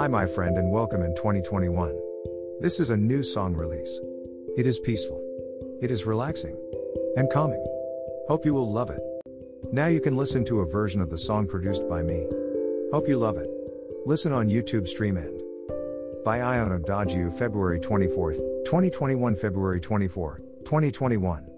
Hi, my friend, and welcome in 2021. This is a new song release. It is peaceful, it is relaxing, and calming. Hope you will love it. Now you can listen to a version of the song produced by me. Hope you love it. Listen on YouTube Stream and by Ion Abdajiu February 24, 2021 February 24, 2021.